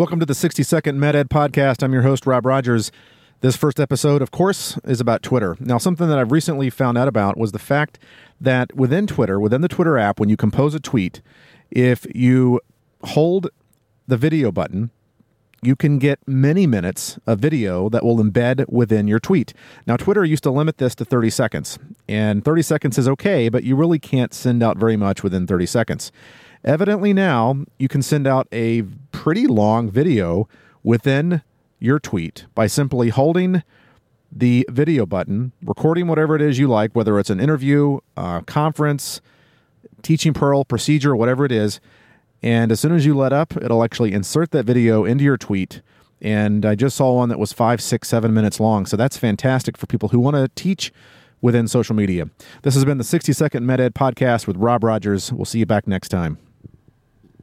Welcome to the 60 Second MedEd podcast. I'm your host, Rob Rogers. This first episode, of course, is about Twitter. Now, something that I've recently found out about was the fact that within Twitter, within the Twitter app, when you compose a tweet, if you hold the video button, you can get many minutes of video that will embed within your tweet. Now, Twitter used to limit this to 30 seconds, and 30 seconds is okay, but you really can't send out very much within 30 seconds. Evidently, now you can send out a pretty long video within your tweet by simply holding the video button, recording whatever it is you like, whether it's an interview, conference, teaching pearl, procedure, whatever it is. And as soon as you let up, it'll actually insert that video into your tweet. And I just saw one that was five, six, seven minutes long. So that's fantastic for people who want to teach within social media. This has been the 60 Second MedEd podcast with Rob Rogers. We'll see you back next time.